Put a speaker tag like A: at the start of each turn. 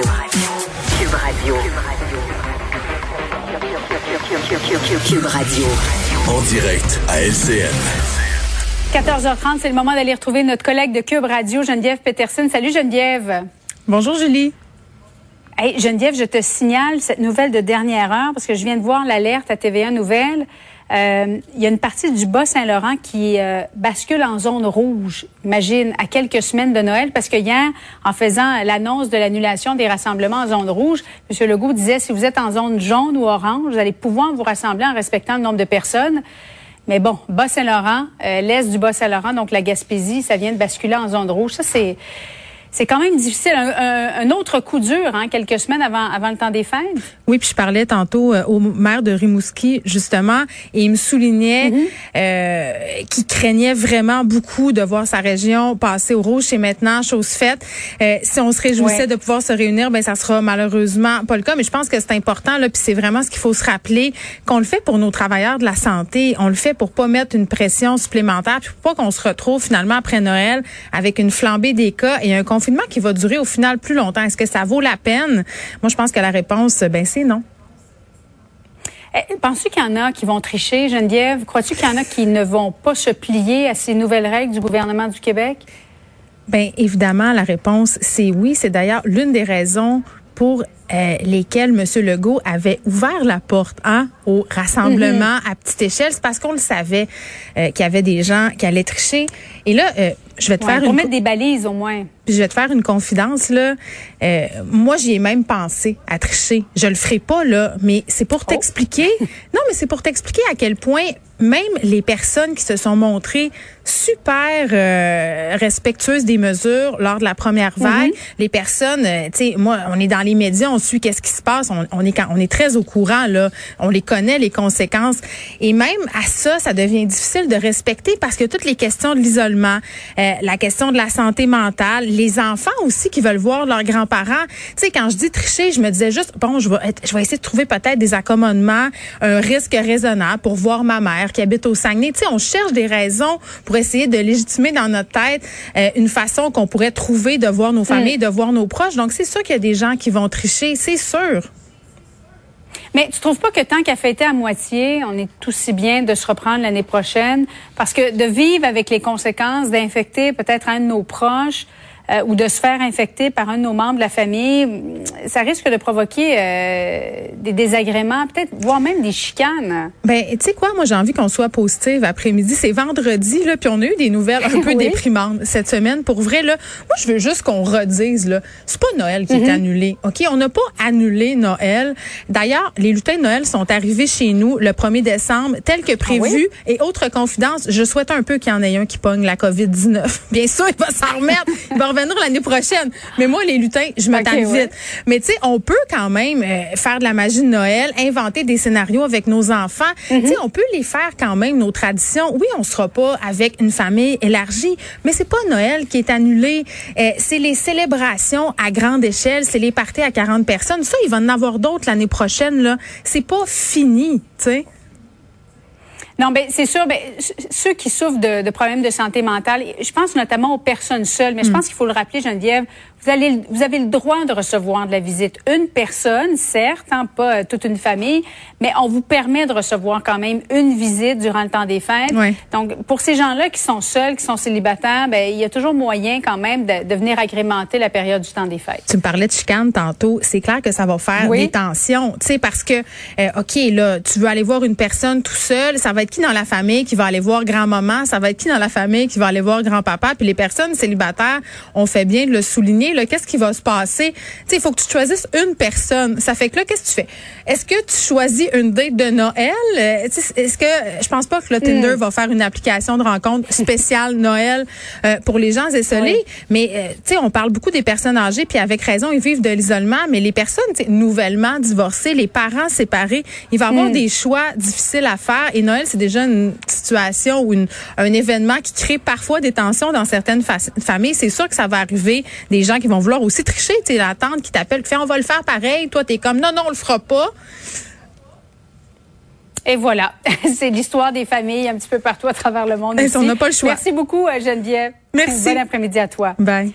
A: Radio. Cube Radio. Cube Radio.
B: En direct à LCN.
C: 14h30, c'est le moment d'aller retrouver notre collègue de Cube Radio, Geneviève Peterson. Salut Geneviève.
D: Bonjour Julie.
C: Hey, Geneviève, je te signale cette nouvelle de dernière heure parce que je viens de voir l'alerte à TVA Nouvelle. Euh, il y a une partie du Bas-Saint-Laurent qui euh, bascule en zone rouge. Imagine, à quelques semaines de Noël, parce que hier, en faisant l'annonce de l'annulation des rassemblements en zone rouge, M. Legault disait, si vous êtes en zone jaune ou orange, vous allez pouvoir vous rassembler en respectant le nombre de personnes. Mais bon, Bas-Saint-Laurent, euh, l'est du Bas-Saint-Laurent, donc la Gaspésie, ça vient de basculer en zone rouge. Ça, c'est c'est quand même difficile. Un, autre coup dur, hein, quelques semaines avant, avant le temps des fêtes.
D: Oui, puis je parlais tantôt euh, au maire de Rimouski, justement, et il me soulignait mm-hmm. euh, qu'il craignait vraiment beaucoup de voir sa région passer au rouge. Et maintenant, chose faite, euh, si on se réjouissait de pouvoir se réunir, ben ça sera malheureusement pas le cas. Mais je pense que c'est important, là, puis c'est vraiment ce qu'il faut se rappeler, qu'on le fait pour nos travailleurs de la santé. On le fait pour pas mettre une pression supplémentaire, puis pour pas qu'on se retrouve finalement après Noël avec une flambée des cas et un confinement qui va durer au final plus longtemps. Est-ce que ça vaut la peine? Moi, je pense que la réponse, ben, c'est non.
C: Eh, penses-tu qu'il y en a qui vont tricher, Geneviève? Crois-tu qu'il y en a qui ne vont pas se plier à ces nouvelles règles du gouvernement du Québec?
D: Bien, évidemment, la réponse, c'est oui. C'est d'ailleurs l'une des raisons pour euh, lesquels M. Legault avait ouvert la porte hein, au rassemblement mm-hmm. à petite échelle. C'est parce qu'on le savait euh, qu'il y avait des gens qui allaient tricher. Et là, euh, je vais te faire
C: pour mettre des balises au moins.
D: je vais te faire une confidence là. moi, j'y ai même pensé à tricher. Je le ferai pas là, mais c'est pour oh. t'expliquer. non, mais c'est pour t'expliquer à quel point même les personnes qui se sont montrées super euh, respectueuses des mesures lors de la première vague, mhm. les personnes, euh, tu sais, moi, on est dans les médias, on suit qu'est-ce qui se passe, on, on, est on est très au courant là, on les connaît les conséquences, et même à ça, ça devient difficile de respecter parce que toutes les questions de l'isolement, euh, la question de la santé mentale, les enfants aussi qui veulent voir leurs grands-parents, tu sais, quand je dis tricher, je me disais juste bon, je vais, je vais essayer de trouver peut-être des accommodements, un risque raisonnable pour voir ma mère qui habite au Saguenay. Tu sais, on cherche des raisons pour essayer de légitimer dans notre tête euh, une façon qu'on pourrait trouver de voir nos familles, mm. de voir nos proches. Donc, c'est sûr qu'il y a des gens qui vont tricher, c'est sûr.
C: Mais tu trouves pas que tant qu'à fêter à moitié, on est tout si bien de se reprendre l'année prochaine? Parce que de vivre avec les conséquences d'infecter peut-être un de nos proches, euh, ou de se faire infecter par un de nos membres de la famille, ça risque de provoquer euh, des désagréments, peut-être voire même des chicanes.
D: Ben, tu sais quoi, moi j'ai envie qu'on soit positive après-midi. C'est vendredi là, puis on a eu des nouvelles un peu déprimantes cette semaine. Pour vrai là, moi je veux juste qu'on redise là, c'est pas Noël qui est mm-hmm. annulé. Ok, on n'a pas annulé Noël. D'ailleurs, les lutins de Noël sont arrivés chez nous le 1er décembre, tel que prévu. Ah Et autre confidence, je souhaite un peu qu'il y en ait un qui pogne la COVID 19. Bien sûr, il va s'en remettre revenir l'année prochaine. Mais moi, les lutins, je m'attends vite. Mais tu sais, on peut quand même euh, faire de la magie Noël, inventer des scénarios avec nos enfants. On peut les faire quand même, nos traditions. Oui, on sera pas avec une famille élargie, mais c'est pas Noël qui est annulé. C'est les célébrations à grande échelle, c'est les parties à 40 personnes. Ça, il va en avoir d'autres l'année prochaine, là. C'est pas fini.
C: Non, ben c'est sûr. Ben, ceux qui souffrent de, de, problèmes de santé mentale, je pense notamment aux personnes seules, mais je pense qu'il faut le rappeler, Geneviève, vous, allez, vous avez le droit de recevoir de la visite. Une personne, certes, hein, pas euh, toute une famille, mais on vous permet de recevoir quand même une visite durant le temps des fêtes. Donc, pour ces gens-là qui sont seuls, qui sont célibataires, ben, il y a toujours moyen quand même de, de, venir agrémenter la période du temps des fêtes.
D: Tu me parlais de chicane tantôt. C'est clair que ça va faire des tensions. Tu sais, parce que, euh, OK, là, tu veux aller voir une personne tout seul, ça va être qui dans la famille qui va aller voir grand-maman? Ça va être qui dans la famille qui va aller voir grand-papa? Puis les personnes célibataires, on fait bien de le souligner qu'est-ce qui va se passer? il faut que tu choisisses une personne. Ça fait que là, qu'est-ce que tu fais? Est-ce que tu choisis une date de Noël? Euh, est-ce que je pense pas que le Tinder hmm. va faire une application de rencontre spéciale Noël euh, pour les gens isolés, mais euh, tu sais, on parle beaucoup des personnes âgées, puis avec raison, ils vivent de l'isolement, mais les personnes nouvellement divorcées, les parents séparés, il va y avoir hmm. des choix difficiles à faire. Et Noël, c'est déjà une situation ou une, un événement qui crée parfois des tensions dans certaines familles. C'est sûr que ça va arriver des gens qui vont vouloir aussi tricher. Tu sais, la tante qui t'appelle, qui fait on va le faire pareil. Toi, tu es comme non, non, on le fera pas.
C: Et voilà, c'est l'histoire des familles un petit peu partout à travers le monde.
D: on n'a pas le choix.
C: Merci beaucoup, euh, Geneviève.
D: Merci.
C: Bon après-midi à toi.
D: Bye.